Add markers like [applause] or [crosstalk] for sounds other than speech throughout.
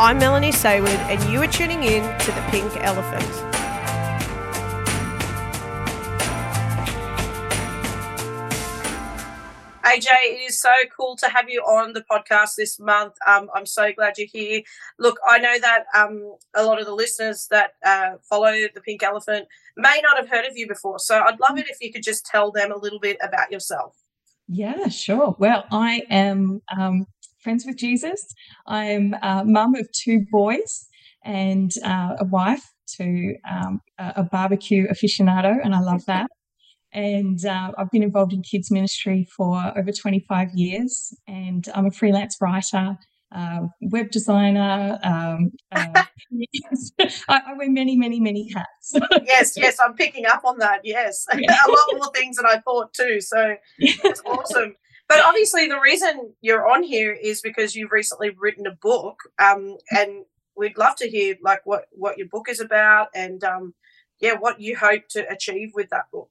I'm Melanie Sayward, and you are tuning in to The Pink Elephant. AJ, it is so cool to have you on the podcast this month. Um, I'm so glad you're here. Look, I know that um, a lot of the listeners that uh, follow the Pink Elephant may not have heard of you before. So I'd love it if you could just tell them a little bit about yourself. Yeah, sure. Well, I am um, friends with Jesus. I'm a mum of two boys and uh, a wife to um, a barbecue aficionado, and I love that. And uh, I've been involved in kids ministry for over 25 years, and I'm a freelance writer, uh, web designer. Um, uh, [laughs] I, I, wear many, many, many hats. yes, yes, I'm picking up on that. Yes, yeah. [laughs] a lot more things than I thought too. So [laughs] it's awesome. But obviously, the reason you're on here is because you've recently written a book, um, and we'd love to hear like what what your book is about, and um, yeah, what you hope to achieve with that book.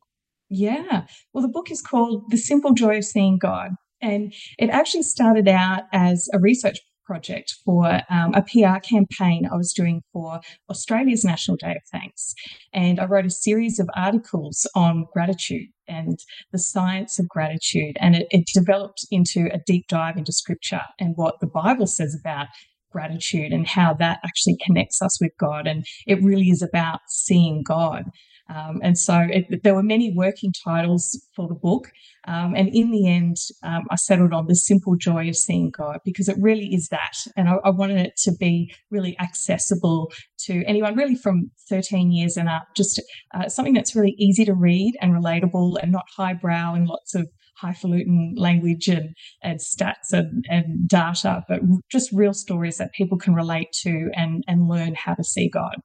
Yeah. Well, the book is called The Simple Joy of Seeing God. And it actually started out as a research project for um, a PR campaign I was doing for Australia's National Day of Thanks. And I wrote a series of articles on gratitude and the science of gratitude. And it, it developed into a deep dive into scripture and what the Bible says about gratitude and how that actually connects us with God. And it really is about seeing God. Um, and so it, there were many working titles for the book. Um, and in the end, um, I settled on the simple joy of seeing God because it really is that. And I, I, wanted it to be really accessible to anyone, really from 13 years and up, just uh, something that's really easy to read and relatable and not highbrow and lots of highfalutin language and, and stats and, and data, but just real stories that people can relate to and, and learn how to see God.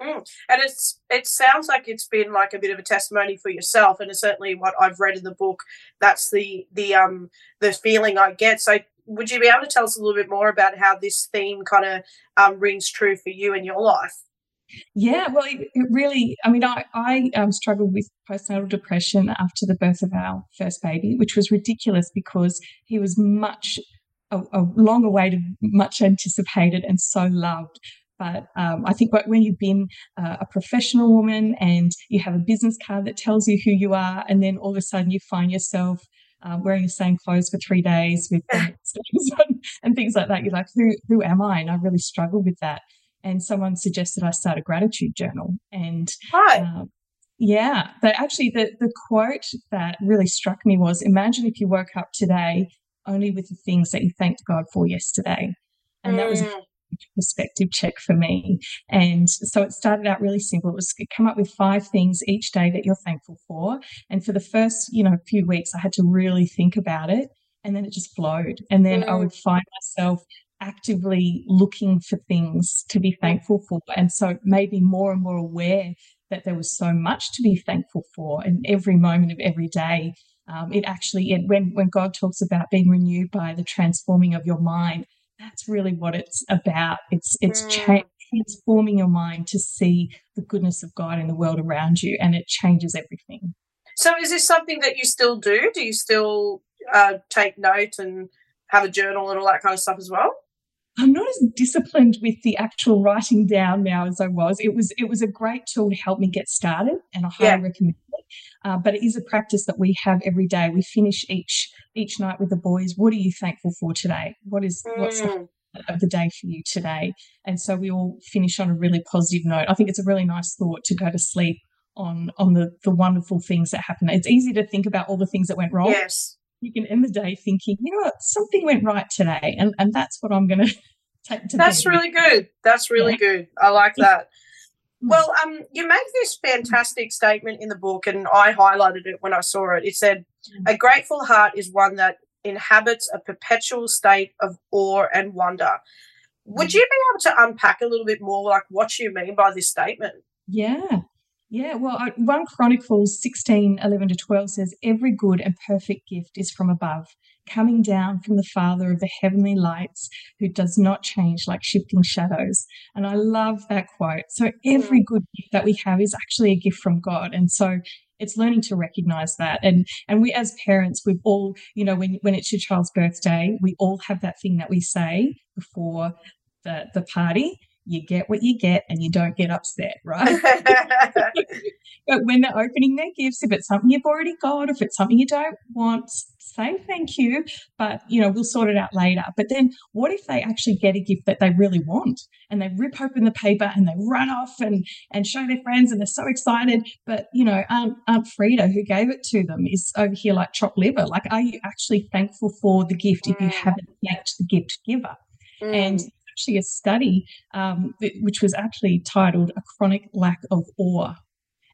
Mm. And it's it sounds like it's been like a bit of a testimony for yourself, and it's certainly what I've read in the book. That's the the um the feeling I get. So, would you be able to tell us a little bit more about how this theme kind of um, rings true for you in your life? Yeah, well, it, it really. I mean, I I um, struggled with postnatal depression after the birth of our first baby, which was ridiculous because he was much a, a long awaited, much anticipated, and so loved. But um, I think when you've been uh, a professional woman and you have a business card that tells you who you are, and then all of a sudden you find yourself uh, wearing the same clothes for three days with [laughs] and, things like that, you're like, who who am I? And I really struggle with that. And someone suggested I start a gratitude journal. And uh, yeah, but actually, the the quote that really struck me was, "Imagine if you woke up today only with the things that you thanked God for yesterday." And mm. that was mm perspective check for me. And so it started out really simple. It was come up with five things each day that you're thankful for. And for the first, you know, few weeks, I had to really think about it. And then it just flowed. And then mm. I would find myself actively looking for things to be thankful for. And so me more and more aware that there was so much to be thankful for in every moment of every day. Um, it actually, it, when when God talks about being renewed by the transforming of your mind, that's really what it's about. It's it's mm. transforming your mind to see the goodness of God in the world around you, and it changes everything. So, is this something that you still do? Do you still uh, take note and have a journal and all that kind of stuff as well? I'm not as disciplined with the actual writing down now as I was. It was it was a great tool to help me get started, and I highly yeah. recommend it. Uh, but it is a practice that we have every day. We finish each each night with the boys. What are you thankful for today? What is mm. what's of the day for you today? And so we all finish on a really positive note. I think it's a really nice thought to go to sleep on on the the wonderful things that happen. It's easy to think about all the things that went wrong. Yes you can end the day thinking, you know what, something went right today. And, and that's what I'm going [laughs] to take to That's bed. really good. That's really yeah. good. I like that. Hmm. Well, um, you make this fantastic statement in the book, and I highlighted it when I saw it. It said, hmm. A grateful heart is one that inhabits a perpetual state of awe and wonder. Would hmm. you be able to unpack a little bit more, like what you mean by this statement? Yeah. Yeah, well, 1 Chronicles 16 11 to 12 says, Every good and perfect gift is from above, coming down from the Father of the heavenly lights, who does not change like shifting shadows. And I love that quote. So, every mm. good gift that we have is actually a gift from God. And so, it's learning to recognize that and and we as parents we've all you know when when it's your child's birthday we all have that thing that we say before the the party you get what you get and you don't get upset, [laughs] right? [laughs] but when they're opening their gifts, if it's something you've already got, if it's something you don't want, say thank you, but you know, we'll sort it out later. But then what if they actually get a gift that they really want and they rip open the paper and they run off and and show their friends and they're so excited, but you know, Aunt, Aunt Frida who gave it to them is over here like chopped liver. Like, are you actually thankful for the gift if you mm. haven't thanked the gift giver? Mm. And actually a study um, which was actually titled "A Chronic Lack of Awe."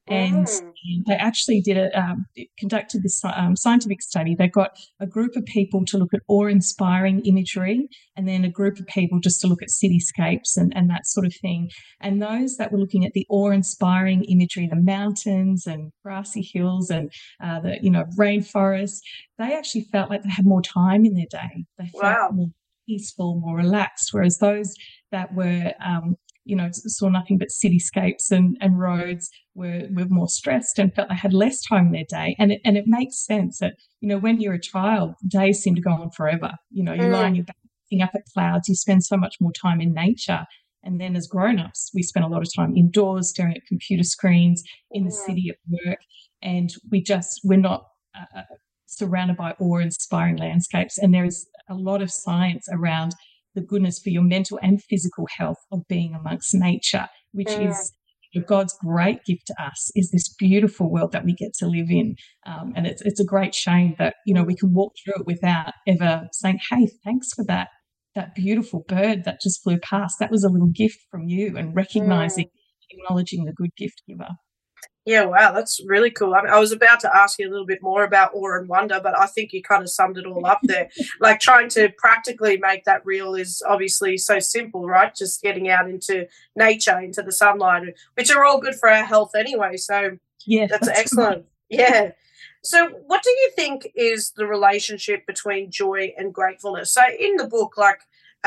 And mm. they actually did a um, conducted this um, scientific study. They got a group of people to look at awe-inspiring imagery, and then a group of people just to look at cityscapes and, and that sort of thing. And those that were looking at the awe-inspiring imagery, the mountains and grassy hills and uh, the you know rainforest, they actually felt like they had more time in their day. They felt wow. more peaceful, more relaxed. Whereas those that were, um, you know, saw nothing but cityscapes and, and roads were, were more stressed and felt they had less time in their day. And it, and it makes sense that, you know, when you're a child, days seem to go on forever. You know, you mm. lie on your back, looking up at clouds, you spend so much more time in nature. And then as grown-ups, we spend a lot of time indoors, staring at computer screens, in the mm. city at work, and we just we're not uh, surrounded by awe-inspiring landscapes. And there is a lot of science around the goodness for your mental and physical health of being amongst nature, which mm. is God's great gift to us is this beautiful world that we get to live in, um, and it's it's a great shame that you know we can walk through it without ever saying, "Hey, thanks for that that beautiful bird that just flew past. That was a little gift from you," and recognizing, mm. acknowledging the good gift giver. Yeah, wow, that's really cool. I, mean, I was about to ask you a little bit more about awe and wonder, but I think you kind of summed it all up there. [laughs] like trying to practically make that real is obviously so simple, right? Just getting out into nature, into the sunlight, which are all good for our health anyway. So yeah, that's, that's excellent. Right. Yeah. So, what do you think is the relationship between joy and gratefulness? So, in the book, like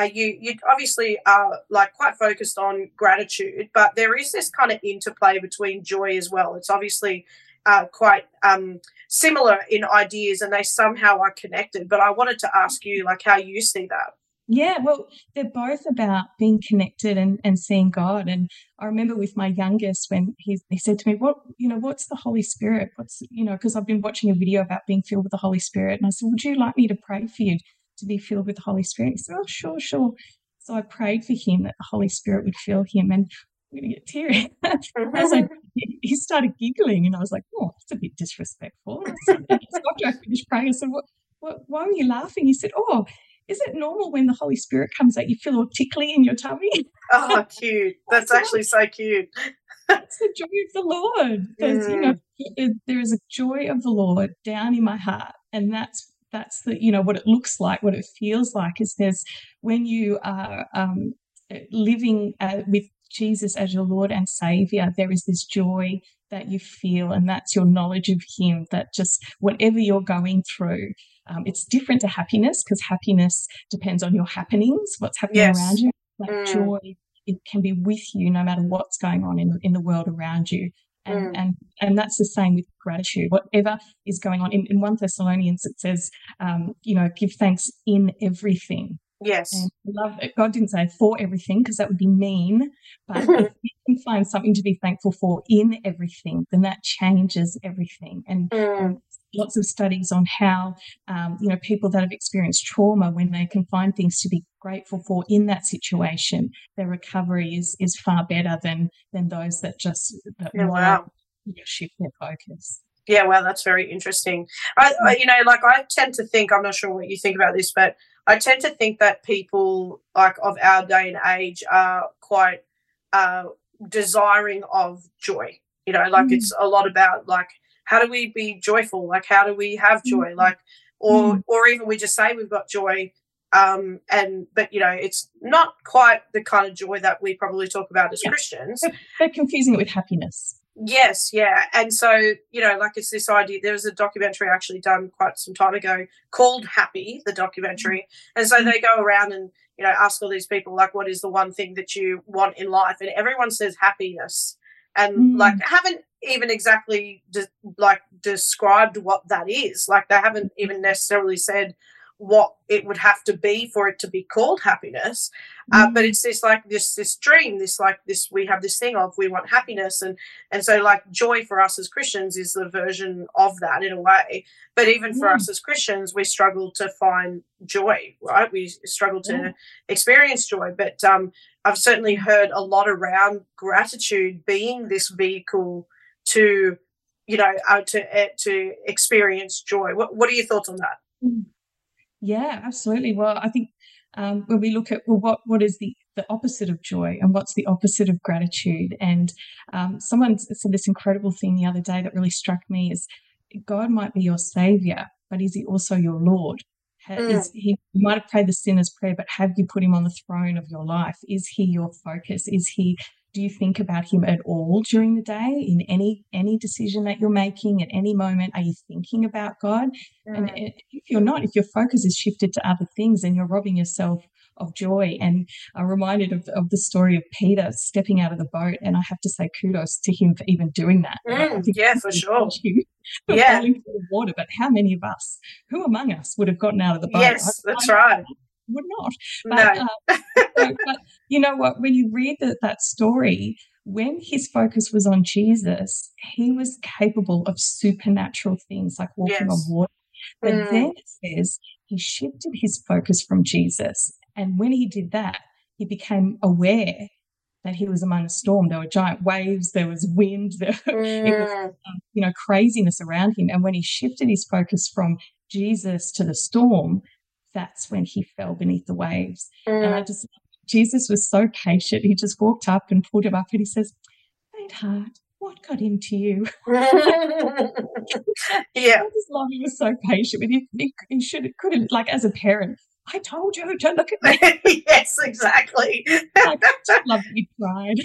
you you obviously are like quite focused on gratitude, but there is this kind of interplay between joy as well. It's obviously uh, quite um, similar in ideas, and they somehow are connected. But I wanted to ask you, like, how you see that. Yeah, well, they're both about being connected and, and seeing God. And I remember with my youngest when he, he said to me, What, you know, what's the Holy Spirit? What's, you know, because I've been watching a video about being filled with the Holy Spirit. And I said, Would you like me to pray for you? To be filled with the Holy Spirit. He said, Oh, sure, sure. So I prayed for him that the Holy Spirit would fill him. And I'm going to get teary. As [laughs] I, [laughs] he started giggling, and I was like, Oh, that's a bit disrespectful. [laughs] So after I finished praying, I said, what, what, Why are you laughing? He said, Oh, is it normal when the Holy Spirit comes out, you feel all tickly in your tummy? Oh, cute. That's actually so cute. That's the joy of the Lord. There's, mm. you know, mm. there is a joy of the Lord down in my heart. And that's that's the you know what it looks like what it feels like is there's when you are um, living uh, with jesus as your lord and savior there is this joy that you feel and that's your knowledge of him that just whatever you're going through um, it's different to happiness because happiness depends on your happenings what's happening yes. around you that mm. joy it can be with you no matter what's going on in, in the world around you and, mm. and and that's the same with gratitude whatever is going on in, in 1 thessalonians it says um, you know give thanks in everything yes and I love it. god didn't say for everything because that would be mean but [laughs] if you can find something to be thankful for in everything then that changes everything and mm. lots of studies on how um, you know people that have experienced trauma when they can find things to be grateful for in that situation their recovery is is far better than than those that just that yeah, wow. shift their focus yeah well that's very interesting I, I, you know like i tend to think i'm not sure what you think about this but i tend to think that people like of our day and age are quite uh desiring of joy you know like mm. it's a lot about like how do we be joyful like how do we have joy mm-hmm. like or mm. or even we just say we've got joy um and but you know it's not quite the kind of joy that we probably talk about as yeah. christians they're confusing it with happiness yes yeah and so you know like it's this idea there was a documentary actually done quite some time ago called happy the documentary mm-hmm. and so they mm-hmm. go around and you know ask all these people like what is the one thing that you want in life and everyone says happiness and mm. like haven't even exactly de- like described what that is like they haven't mm-hmm. even necessarily said what it would have to be for it to be called happiness. Uh, but it's this like this this dream this like this we have this thing of we want happiness and and so like joy for us as christians is the version of that in a way. But even for us as christians we struggle to find joy right? We struggle to yeah. experience joy. But um i've certainly heard a lot around gratitude being this vehicle to you know uh, to uh, to experience joy. What, what are your thoughts on that? Mm. Yeah, absolutely. Well, I think um, when we look at well, what what is the the opposite of joy and what's the opposite of gratitude, and um, someone said this incredible thing the other day that really struck me is God might be your savior, but is He also your Lord? Mm. Is he you might have prayed the sinner's prayer, but have you put him on the throne of your life? Is he your focus? Is he do you think about him at all during the day? In any any decision that you're making at any moment are you thinking about god? And if you're not if your focus is shifted to other things then you're robbing yourself of joy. And i'm reminded of, of the story of peter stepping out of the boat and i have to say kudos to him for even doing that. Mm, yeah for sure. [laughs] yeah. the water. But how many of us who among us would have gotten out of the boat? Yes that's right. Would not. But, no. uh, [laughs] so, but you know what? When you read the, that story, when his focus was on Jesus, he was capable of supernatural things like walking yes. on water. But mm. then it says he shifted his focus from Jesus. And when he did that, he became aware that he was among a storm. There were giant waves, there was wind, [laughs] there mm. it was, um, you know, craziness around him. And when he shifted his focus from Jesus to the storm, that's when he fell beneath the waves. Mm. And I mm. just, Jesus was so patient. He just walked up and pulled him up and he says, Faint heart, what got into you? [laughs] [laughs] yeah. I just love he was so patient with you. He, he should could have like as a parent, I told you to look at me. [laughs] yes, exactly. like, I love that you tried.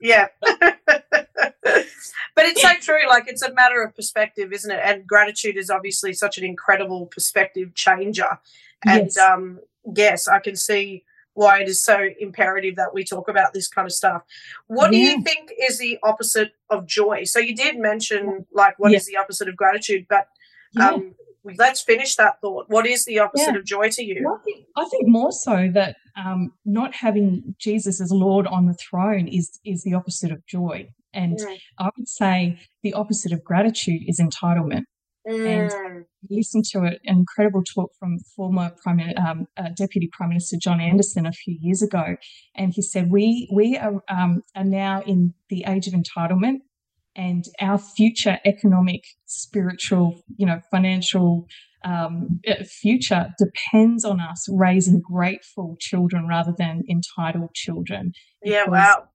yeah. but it's so true. Like it's a matter of perspective, isn't it? And gratitude is obviously such an incredible perspective changer. And yes, um, yes I can see why it is so imperative that we talk about this kind of stuff. What yeah. do you think is the opposite of joy? So you did mention like what yeah. is the opposite of gratitude, but um, let's finish that thought. What is the opposite of joy to you? Well, I, think, I, think, more so that um, not having Jesus as Lord on the throne is is the opposite of joy. And mm. I would say the opposite of gratitude is entitlement. Mm. And listened to an incredible talk from former Prime, um, uh, Deputy Prime Minister John Anderson a few years ago, and he said we we are, um, are now in the age of entitlement, and our future economic, spiritual, you know, financial um, uh, future depends on us raising grateful children rather than entitled children. Yeah, wow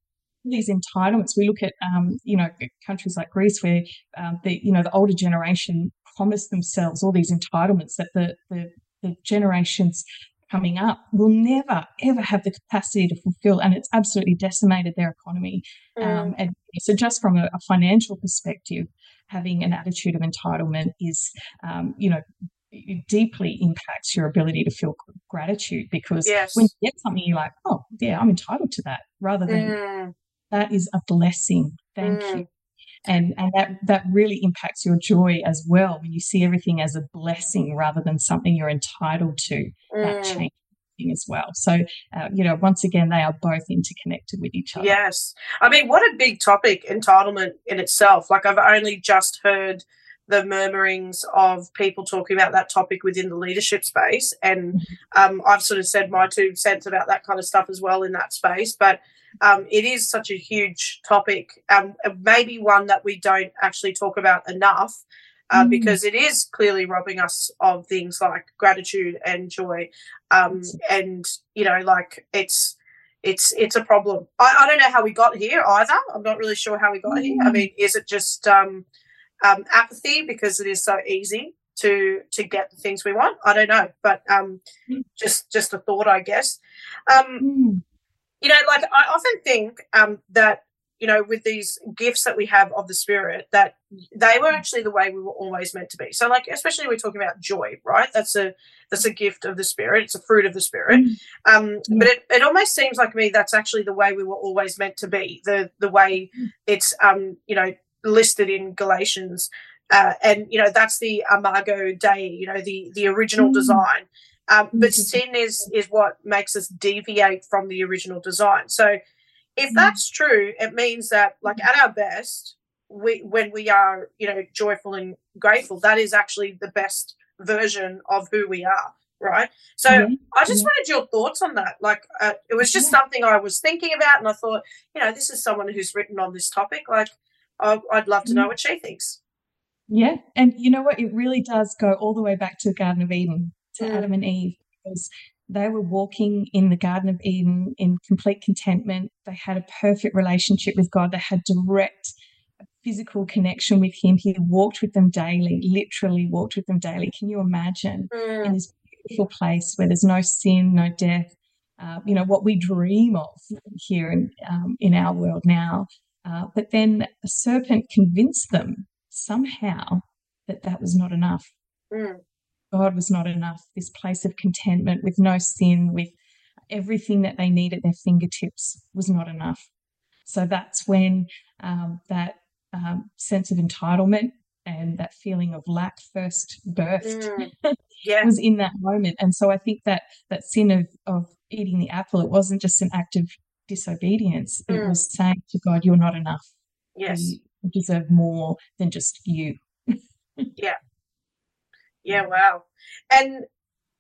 these entitlements. We look at, um, you know, countries like Greece where um, the, you know, the older generation promise themselves all these entitlements that the, the, the generations coming up will never ever have the capacity to fulfill and it's absolutely decimated their economy mm. um, and so just from a, a, financial perspective having an attitude of entitlement is um, you know it deeply impacts your ability to feel gratitude because yes. when you get something you're like oh yeah i'm entitled to that rather than mm that is a blessing. Thank mm. you. And, and that, that really impacts your joy as well when you see everything as a blessing rather than something you're entitled to. Mm. That changes as well. So, uh, you know, once again, they are both interconnected with each other. Yes. I mean, what a big topic, entitlement in itself. Like, I've only just heard the murmurings of people talking about that topic within the leadership space. And mm-hmm. um, I've sort of said my two cents about that kind of stuff as well in that space. But um, it is such a huge topic, um, maybe one that we don't actually talk about enough. Uh, mm. Because it is clearly robbing us of things like gratitude and joy, um, and you know, like it's it's it's a problem. I, I, don't know how we got here either. I'm not really sure how we got mm. here. I mm. mean, is it just um, um, apathy because it is so easy to to get the things we want? I don't know, but um, mm. just just a thought, I guess. Um, mm you know, like I often think um, that you know, with these gifts that we have of the spirit, that they were actually the way we were always meant to be. So, like, especially we're talking about joy, right? That's a that's a gift of the spirit. It's a fruit of the spirit. Mm-hmm. Um, yeah. But it, it almost seems like to me that's actually the way we were always meant to be. The the way mm. it's um, you know listed in Galatians, uh, and you know that's the imago Dei, you know the the original mm. design Um, but sin is is what makes us deviate from the original design. So if Mm. that's true, it means that like at our best, we when we are you know joyful and grateful, that is actually the best version of who we are, right? So Yeah, I just yeah. wanted your thoughts on that. Like uh, it was just Yeah. something I was thinking about, and I thought, you know, this is someone who's written on this topic. Like I, I'd love to know what she thinks. Yeah, and you know what? It really does go all the way back to the Garden of Eden, to Mm. Adam and Eve, because they were walking in the Garden of Eden in complete contentment. They had a perfect relationship with God. They had direct physical connection with Him. He walked with them daily, literally walked with them daily. Can you imagine in Mm, this beautiful place where there's no sin, no death? Uh, you know what we dream of here in um, in our world now. Uh, but then a serpent convinced them somehow that that was not enough. mm, God was not enough. This place of contentment with no sin, with everything that they need at their fingertips, was not enough. So that's when um, that um, sense of entitlement and that feeling of lack first birthed mm. [laughs] Yeah. was in that moment. And so I think that that sin of of eating the apple, it wasn't just an act of disobedience. It Mm. was saying to God, "You're not enough. Yes. You deserve more than just you." [laughs] Yeah, wow. And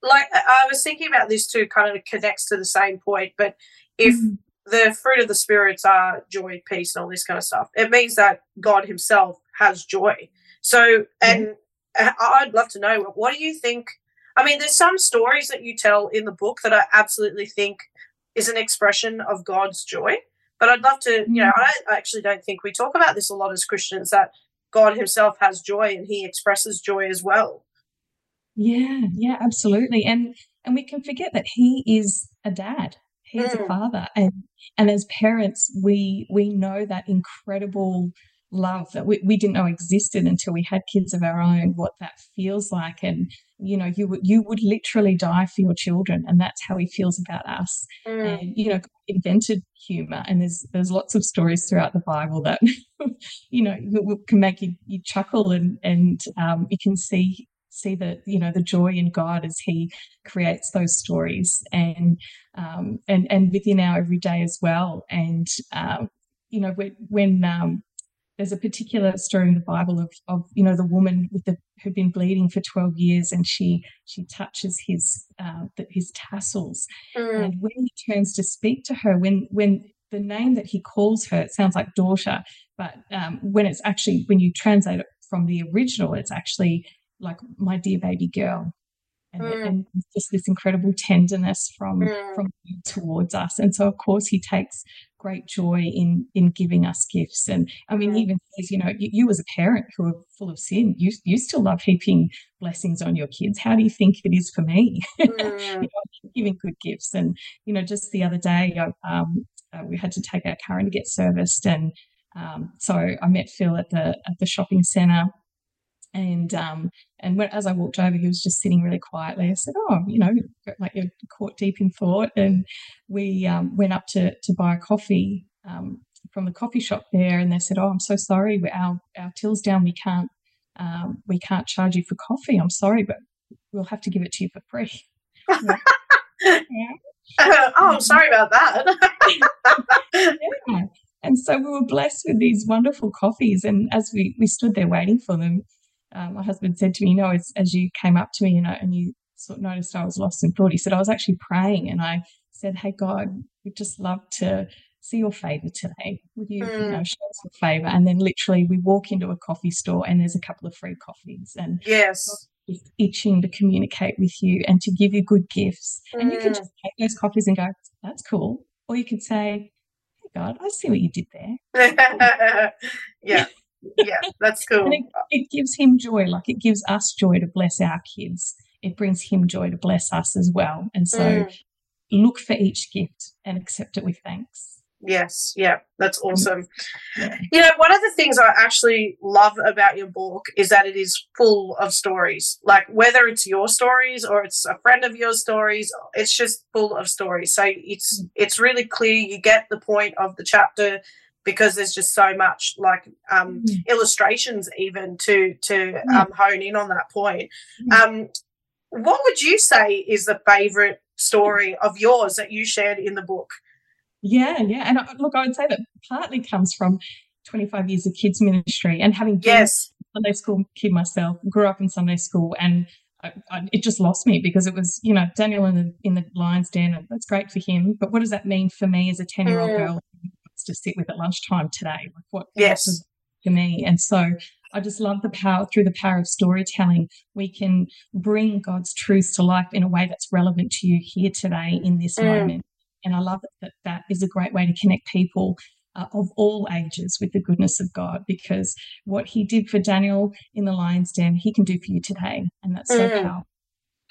like I I was thinking about this too, kind of connects to the same point, but if Mm. the fruit of the spirits are joy, peace, and all this kind of stuff, it means that God Himself has joy. So, and uh, I'd love to know what do you think? I mean, there's some stories that you tell in the book that I absolutely think is an expression of God's joy. But I'd love to, you know, I, don't, I actually don't think we talk about this a lot as Christians that God Himself has joy and He expresses joy as well. Yeah, yeah, absolutely. And and we can forget that he is a dad. He's is a Mm. father. And and as parents, we we know that incredible love that we, we didn't know existed until we had kids of our own, what that feels like. And you know, you would you would literally die for your children, and that's how he feels about us. Mm. And you know, invented humor, and there's there's lots of stories throughout the Bible that [laughs] you know can make you, you chuckle, and and um, you can see see the you know the joy in God as He creates those stories, and um, and and within our everyday as well. And um, you know when when um, there's a particular story in the Bible of, of you know the woman with the who'd been bleeding for 12 years and she she touches his uh, the, his tassels Mm. and when he turns to speak to her when when the name that he calls her it sounds like daughter but um, when it's actually when you translate it from the original it's actually like my dear baby girl and, Mm. and just this incredible tenderness from Mm. from towards us and so of course he takes great joy in in giving us gifts and i mean Mm. even says you know you, you as a parent who are full of sin you you still love heaping blessings on your kids how do you think it is for me [laughs] Mm. you know, giving good gifts. And you know, just the other day, I, um, uh, we had to take our car in to get serviced, and um, so I met Phil at the at the shopping centre. And um, and when, as I walked over, he was just sitting really quietly. I said, "Oh, you know, like you're caught deep in thought." And we um, went up to to buy a coffee um, from the coffee shop there, and they said, "Oh, I'm so sorry, our our till's down. We can't um, we can't charge you for coffee. I'm sorry, but we'll have to give it to you for free." Yeah. [laughs] oh, I'm sorry about that. [laughs] Yeah. And so we were blessed with these wonderful coffees. And as we, we stood there waiting for them, um, my husband said to me, you know, as, as you came up to me, you know, and you sort of noticed I was lost in thought, he said, I was actually praying. And I said, hey, God, we'd just love to see your favor today. Would you, you know, Mm. show us your favor? And then literally we walk into a coffee store and there's a couple of free coffees. And yes. is itching to communicate with you and to give you good gifts. And you can Mm. just take those coffees and go, that's cool. Or you could say, hey, God, I see what you did there. [laughs] yeah. [laughs] Yeah. That's [laughs] cool. And it, it gives him joy, like it gives us joy to bless our kids. It brings him joy to bless us as well. And so Mm. look for each gift and accept it with thanks. Yes. Yeah. That's awesome. Yeah. You know, one of the things I actually love about your book is that it is full of stories. Like whether it's your stories or it's a friend of your stories, it's just full of stories. So it's it's really clear you get the point of the chapter because there's just so much like um, Mm. illustrations even to to Yeah. um, hone in on that point. Mm. Um, what would you say is the favorite story of yours that you shared in the book? Yeah, yeah. And I, look, I would say that partly comes from 25 years of kids ministry and having been yes. Sunday school kid myself, grew up in Sunday school and I, I, it just lost me because it was, you know, Daniel in the in the lion's den, and that's great for him. But what does that mean for me as a ten year old girl to sit with at lunchtime today? Like what? Yes. For me, and so I just love the power through the power of storytelling. We can bring God's truth to life in a way that's relevant to you here today in this mm. moment. And I love that that is a great way to connect people uh, of all ages with the goodness of God because what he did for Daniel in the lion's den, he can do for you today. And that's so mm. powerful.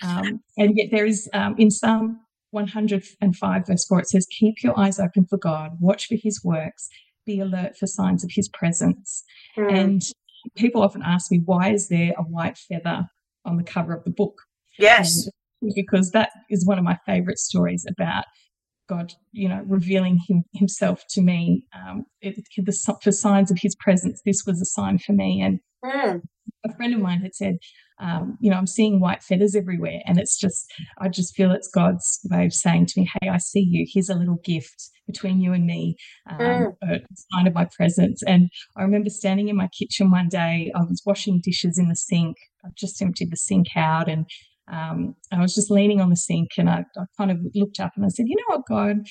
Um, and yet there is um, in Psalm 105, verse 4, it says, Keep your eyes open for God, watch for his works, be alert for signs of his presence. Mm. And people often ask me, why is there a white feather on the cover of the book? Yes. And because that is one of my favorite stories about God, you know, revealing him, himself to me. Um, it, the, for signs of his presence, this was a sign for me. And a friend of mine had said, um, you know, I'm seeing white feathers everywhere. And it's just, I just feel it's God's way of saying to me, hey, I see you. Here's a little gift between you and me, um, mm. a sign of my presence. And I remember standing in my kitchen one day, I was washing dishes in the sink. I've just emptied the sink out and um, I was just leaning on the sink and I, I, kind of looked up and I said, you know what, God,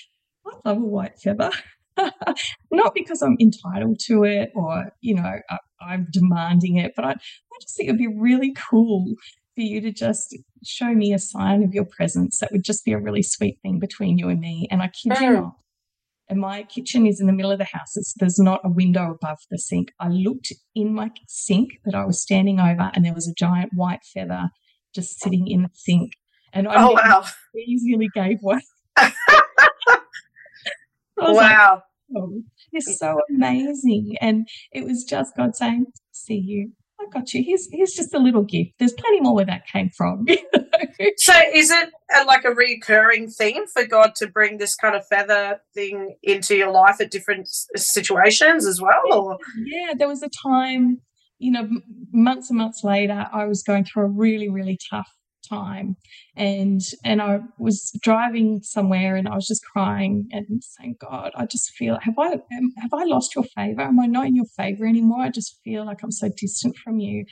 I love a white feather. [laughs] [laughs] Not because I'm entitled to it or, you know, I, am demanding it, but I, I just think it'd be really cool for you to just show me a sign of your presence. That would just be a really sweet thing between you and me. And I kid you mm. not. And my kitchen is in the middle of the house. It's, there's not a window above the sink. I looked in my sink that I was standing over, and there was a giant white feather just sitting in the sink. And I oh, wow. easily gave way. [laughs] wow. Like, oh, you're so amazing. And it was just God saying, see you. I got you. Here's, here's just a little gift. There's plenty more where that came from. [laughs] so is it a, like a recurring theme for God to bring this kind of feather thing into your life at different situations as well? Or? Yeah, there was a time you know, months and months later, I was going through a really, really tough time and and I was driving somewhere and I was just crying and saying god I just feel have I um, have I lost your favor am I not in your favor anymore I just feel like I'm so distant from you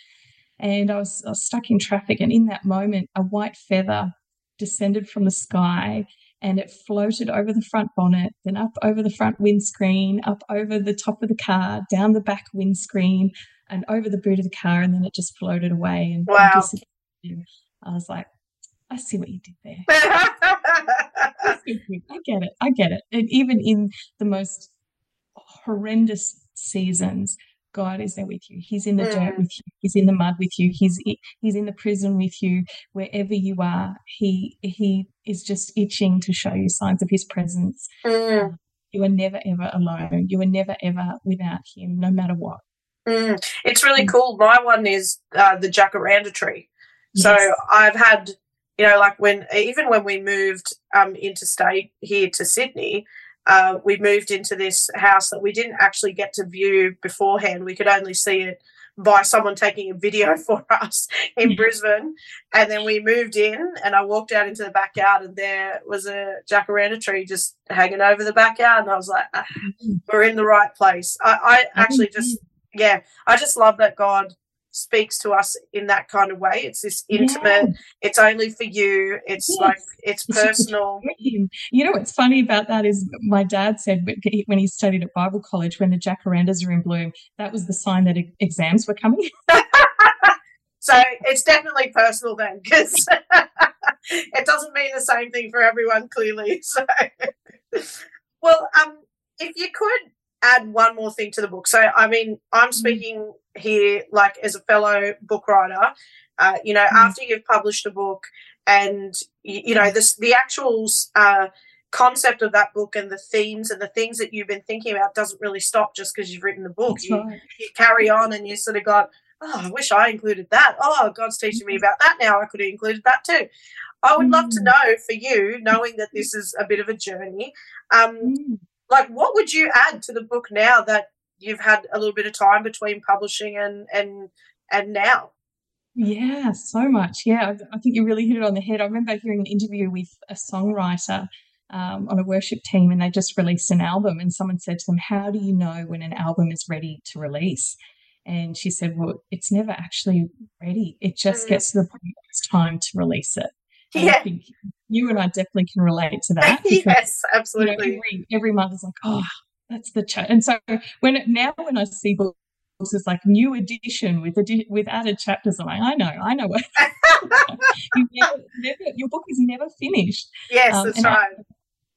and I was, I was stuck in traffic and in that moment a white feather descended from the sky and it floated over the front bonnet, then up over the front windscreen, up over the top of the car, down the back windscreen, and over the boot of the car, and then it just floated away. And wow. I was like, I see what you did there. [laughs] I get it. I get it. And even in the most horrendous seasons, God is there with you. He's in the mm. dirt with you. He's in the mud with you. He's he's in the prison with you. Wherever you are, he he is just itching to show you signs of his presence. Mm. You are never ever alone. You are never ever without him, no matter what. Mm, it's really mm. cool. My one is uh, the jacaranda tree. Yes. So I've had, you know, like when even when we moved um, interstate here to Sydney, uh, we moved into this house that we didn't actually get to view beforehand. We could only see it by someone taking a video [laughs] for us in Brisbane. And then we moved in, and I walked out into the backyard, and there was a jacaranda tree just hanging over the backyard. And I was like, ah, mm-hmm. we're in the right place. I, I actually just yeah, I just love that God speaks to us in that kind of way. It's this intimate, yeah. it's only for you, it's yes. like it's personal. You know what's funny about that is my dad said when he studied at Bible college, when the jacarandas are in bloom, that was the sign that exams were coming. [laughs] so it's definitely personal then, because [laughs] it doesn't mean the same thing for everyone, clearly. [laughs] So, well, um, if you could add one more thing to the book. So, I mean, I'm mm. speaking here like as a fellow book writer. Uh, you know, mm. after you've published a book, and you, you know this, the actual uh, concept of that book and the themes and the things that you've been thinking about doesn't really stop just because you've written the book. You, right. you carry on, and you sort of got, oh, I wish I included that. Oh, God's teaching me mm. about that now. I could have included that too. I would love to mm. know for you, knowing that this is a bit of a journey, um, like what would you add to the book now that you've had a little bit of time between publishing and and and now Yeah, so much. Yeah, I, I think you really hit it on the head. I remember hearing an interview with a songwriter um, on a worship team, and they just released an album. And someone said to them, "How do you know when an album is ready to release?" And she said, "Well, it's never actually ready. It just mm. gets to the point where it's time to release it." Yeah. I think you and I definitely can relate to [laughs] that. Yes, absolutely. You know, every, every month is like, oh, that's the ch-. and so when it, now when I see books it's like new edition with adi- with added chapters. I'm like, I know, I know. [laughs] you never, never, your book is never finished. Yes, um, that's right.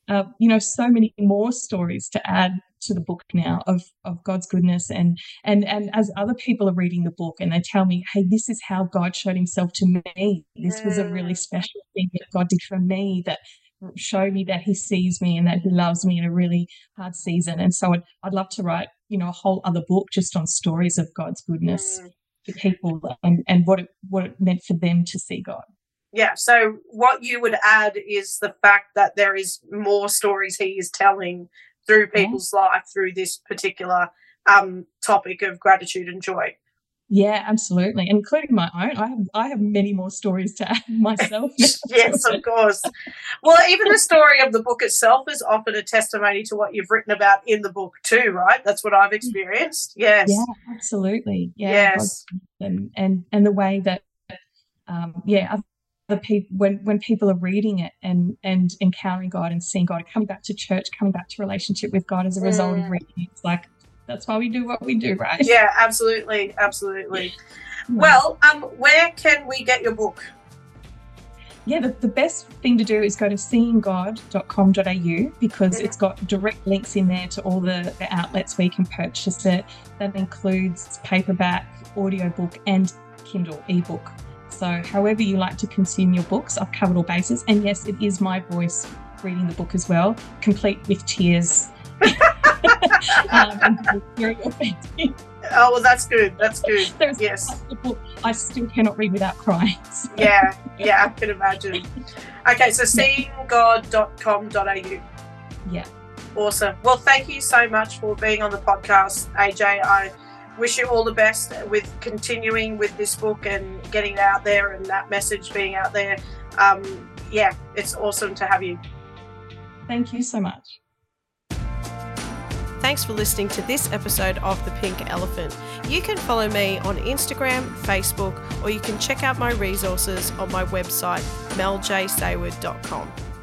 uh, you know, so many more stories to add to the book now of of God's goodness and and and as other people are reading the book and they tell me, hey, this is how God showed Himself to me. This was a really mm. special thing that God did for me that showed me that he sees me and that he loves me in a really hard season. And so I'd, I'd love to write, you know, a whole other book just on stories of God's goodness mm. to people and, and what it, what it meant for them to see God. Yeah. So what you would add is the fact that there is more stories he is telling through people's life through this particular um, topic of gratitude and joy. Yeah, absolutely, including my own. I have I have many more stories to add [laughs] myself. [laughs] yes, of course. Well, even the story of the book itself is often a testimony to what you've written about in the book too, right? That's what I've experienced. Yes. Yeah, absolutely. Yeah. Yes. And and and the way that, um, yeah, the people when when people are reading it and and encountering God and seeing God, coming back to church, coming back to relationship with God as a result mm. of reading it, it's like that's why we do what we do, right? Yeah, absolutely, absolutely. Well, um, where can we get your book? Yeah, the, the best thing to do is go to seeinggod.com.au because it's got direct links in there to all the, the outlets where you can purchase it. That includes paperback, audiobook, and Kindle ebook. So, however you like to consume your books, I've covered all bases. And yes, it is my voice reading the book as well, complete with tears [laughs] um, very authentic. Oh well, that's good. That's good. There's yes. I still cannot read without crying. [laughs] So. Yeah, yeah, I can imagine. Okay, so seeinggod.com.au. Yeah. Awesome. Well, thank you so much for being on the podcast, AJ. I wish you all the best with continuing with this book and getting it out there and that message being out there. Um, yeah, it's awesome to have you. Thank you so much. Thanks for listening to this episode of The Pink Elephant. You can follow me on Instagram, Facebook, or you can check out my resources on my website, meljsayward.com.